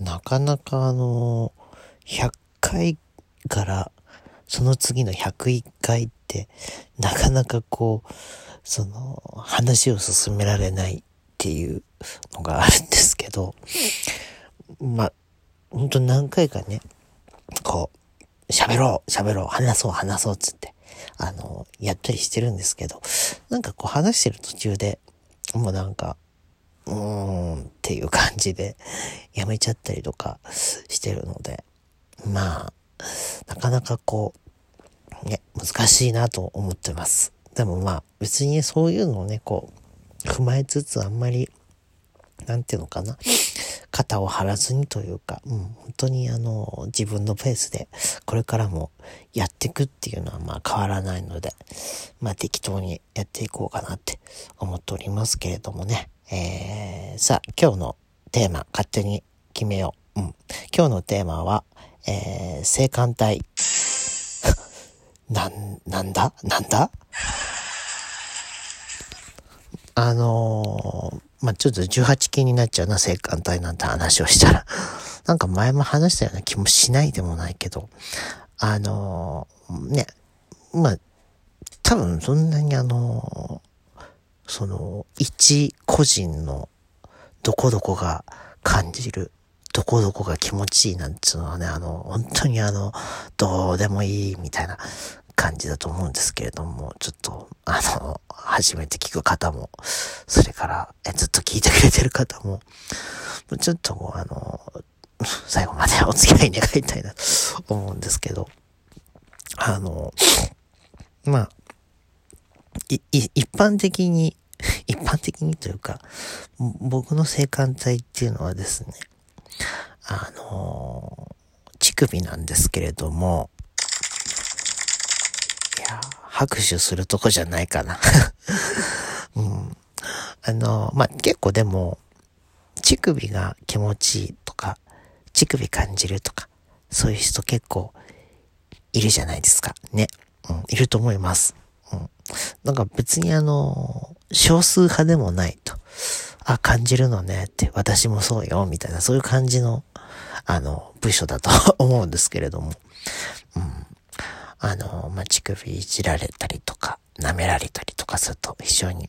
なかなかあの、100回からその次の101回って、なかなかこう、その、話を進められないっていうのがあるんですけど、まあ、ほんと何回かね、こう、喋ろう、喋ろう、話そう、話そうっ、つって、あの、やったりしてるんですけど、なんかこう話してる途中で、もうなんか、うーんっていう感じでやめちゃったりとかしてるので、まあ、なかなかこう、ね、難しいなと思ってます。でもまあ、別にそういうのをね、こう、踏まえつつあんまり、なんていうのかな、肩を張らずにというか、うん、本当にあの、自分のペースで、これからもやっていくっていうのはまあ変わらないので、まあ適当にやっていこうかなって思っておりますけれどもね。えー、さあ、今日のテーマ、勝手に決めよう。うん。今日のテーマは、えー、性感帯。なん、なんだ？なんだ？あのー、まあ、ちょっと18禁になっちゃうな、性感帯なんて話をしたら。なんか前も話したような気もしないでもないけど、あのー、ね、まあ、多分そんなにあの、その、一個人のどこどこが感じる、どこどこが気持ちいいなんていうのはね、あの、本当にあの、どうでもいいみたいな感じだと思うんですけれども、ちょっと、あの、初めて聞く方も、それから、えずっと聞いてくれてる方も、ちょっともうあの、最後までお付き合い願いたいなと思うんですけど、あの、まあ、い、い、一般的に、一般的にというか、僕の性感帯っていうのはですね、あの、乳首なんですけれども、いや拍手するとこじゃないかな うん。あの、まあ、結構でも、乳首が気持ちいいとか、乳首感じるとか、そういう人結構いるじゃないですか。ね。うん、いると思います。うん。なんか別にあの、少数派でもないと。あ、感じるのねって、私もそうよ、みたいな、そういう感じの、あの、部署だと 思うんですけれども。うん。あの、ま、乳首いじられたりとか、舐められたりとかすると非常に、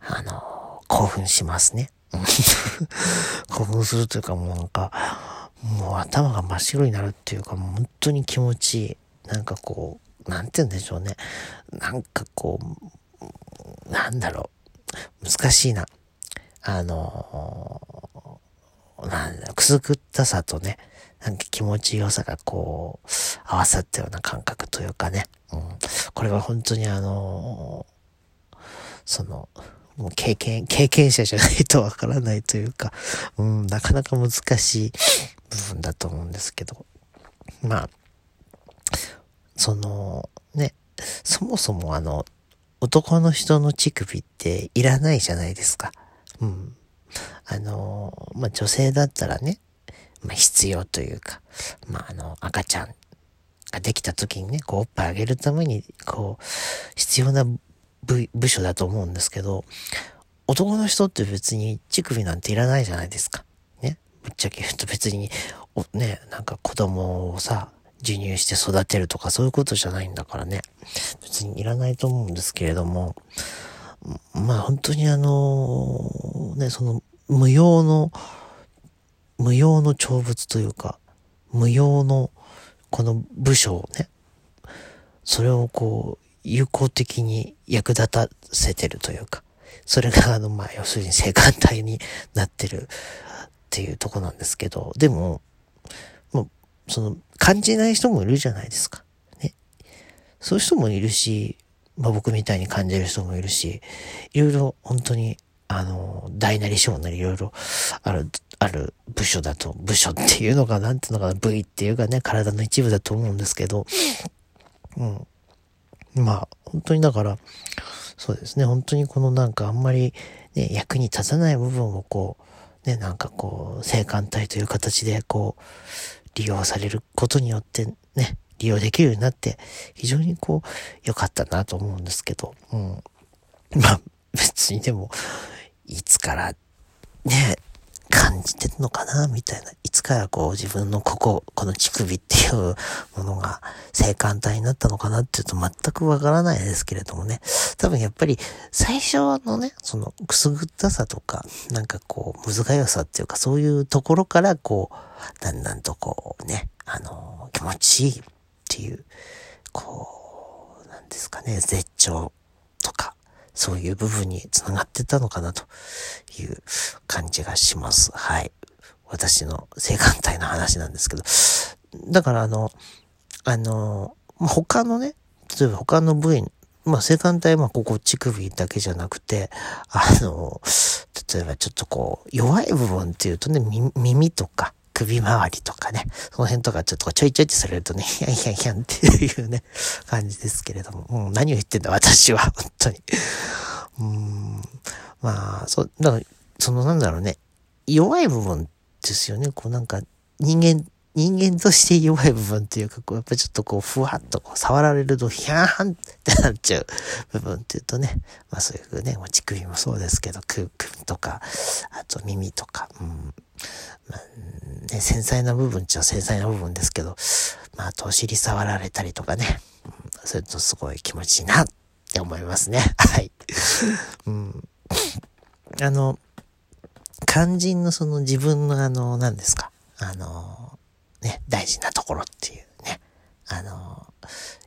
あの、興奮しますね。興奮するというかもうなんか、もう頭が真っ白になるっていうか、もう本当に気持ちいい。なんかこう、なんて言うんでしょうね。なんかこう、なんだろう。難しいな。あの、なんだくすぐったさとね、なんか気持ちよさがこう、合わさったような感覚というかね。うん、これは本当にあの、その、もう経験、経験者じゃないとわからないというか、うん、なかなか難しい部分だと思うんですけど。まあ、その、ね、そもそもあの、男の人の乳首っていらないじゃないですか。うん。あの、まあ、女性だったらね、まあ、必要というか、まあ、あの、赤ちゃんができた時にね、こう、おっぱいあげるために、こう、必要な部部署だと思うんですけど、男の人って別に乳首なんていらないじゃないですか。ね。ぶっちゃけ言うと別に、おね、なんか子供をさ、授乳して育てるとかそういうことじゃないんだからね。別にいらないと思うんですけれども、まあ本当にあの、ね、その無用の無用の長物というか、無用のこの部署をね、それをこう、有効的に役立たせてるというか、それがあの、まあ、要するに性感帯になってるっていうとこなんですけど、でも、その、感じない人もいるじゃないですか。ね。そういう人もいるし、まあ僕みたいに感じる人もいるし、いろいろ本当にあの、大なり小なりいろいろある、ある部署だと、部署っていうのか、なんていうのかな、部位っていうかね、体の一部だと思うんですけど、うん。まあ、本当にだから、そうですね、本当にこのなんかあんまりね、役に立たない部分をこう、ね、なんかこう、性感帯という形でこう、利用されることによってね、利用できるようになって、非常にこう、良かったなと思うんですけど、うん。まあ、別にでも、いつから、ね、感じてるのかなみたいな。いつからこう自分のここ、この乳首っていうものが性感帯になったのかなっていうと全くわからないですけれどもね。多分やっぱり最初のね、そのくすぐったさとか、なんかこう、むずがよさっていうかそういうところからこう、だんだんとこうね、あの、気持ちいいっていう、こう、なんですかね、絶頂、そういう部分につながってたのかなという感じがします。はい。私の性感帯の話なんですけど。だからあの、あの、他のね、例えば他の部位、まあ、性感帯はここ乳首だけじゃなくて、あの、例えばちょっとこう、弱い部分っていうとね、耳とか、首周りとかね、その辺とかちょっとちょいちょいってされるとね、ヒャンヒャンヒャンっていうね、感じですけれども、うん、何を言ってんだ私は、本当に。うん、まあ、そう、だから、そのなんだろうね、弱い部分ですよね、こうなんか、人間、人間として弱い部分っていうか、こう、やっぱちょっとこう、ふわっとこう、触られると、ヒャーンってなっちゃう部分っていうとね、まあそういうね、乳首もそうですけど、首とか、あと耳とか、うん、まあ、ね、繊細な部分っちゃ繊細な部分ですけど、まあ、あとお尻触られたりとかね、うん、それとすごい気持ちいいなって思いますね。はい。うん。あの、肝心のその自分のあの、何ですか、あの、ね、大事なところっていうね、あの、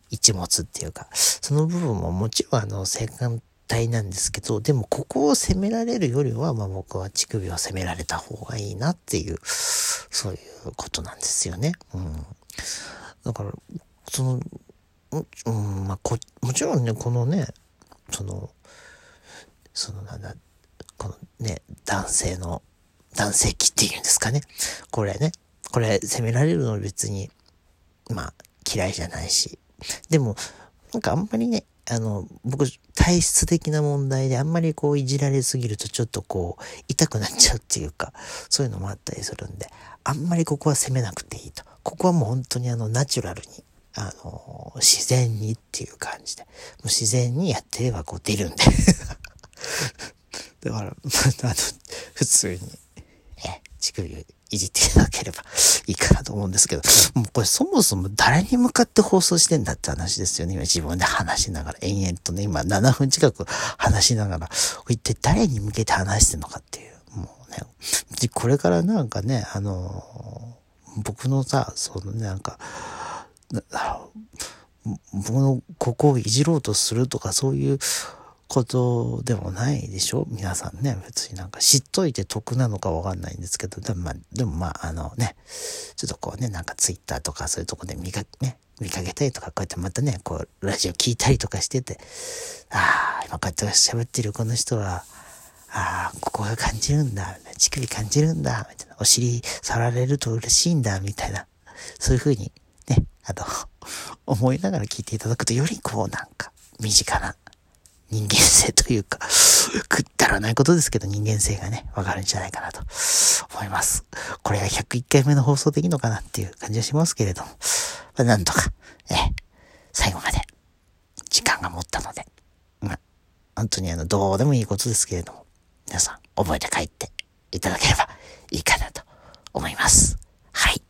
一物っていうか、その部分ももちろんあの、性感体なんですけど、でもここを攻められるよりは、まあ僕は乳首を攻められた方がいいなっていう、そういうことなんですよね。うん。だから、その、うん、まあこ、もちろんね、このね、その、そのなんだ、このね、男性の、男性器っていうんですかね。これね、これ責められるの別に、まあ嫌いじゃないし。でも、なんかあんまりね、あの、僕、体質的な問題であんまりこういじられすぎるとちょっとこう痛くなっちゃうっていうか、そういうのもあったりするんで、あんまりここは責めなくていいと。ここはもう本当にあのナチュラルに、あの、自然にっていう感じで、もう自然にやってればこう出るんで。だから、あの、普通に、え、乳首いじっていただければいいかなと思うんですけど、もうこれそもそも誰に向かって放送してんだって話ですよね。今自分で話しながら、延々とね、今7分近く話しながら、一体誰に向けて話してんのかっていう。もうね、これからなんかね、あの、僕のさ、そのね、なんか、僕のここをいじろうとするとかそういうことでもないでしょ？皆さんね。別になんか知っといて得なのかわかんないんですけど、でもまあ、でもまあ、あのね、ちょっとこうね、なんかツイッターとかそういうとこで見かけ、ね、見かけたりとか、こうやってまたね、こう、ラジオ聞いたりとかしてて、ああ、今こうやって喋ってるこの人は、ああ、ここが感じるんだ、乳首感じるんだ、みたいな、お尻触られると嬉しいんだ、みたいな、そういうふうにね、あの、思いながら聞いていただくと、よりこうなんか、身近な人間性というか、くったらないことですけど人間性がね、わかるんじゃないかなと思います。これが101回目の放送でいいのかなっていう感じはしますけれども、まあ、なんとか、え、最後まで時間が持ったので、まあ、本当にあの、どうでもいいことですけれども、皆さん覚えて帰っていただければいいかなと思います。はい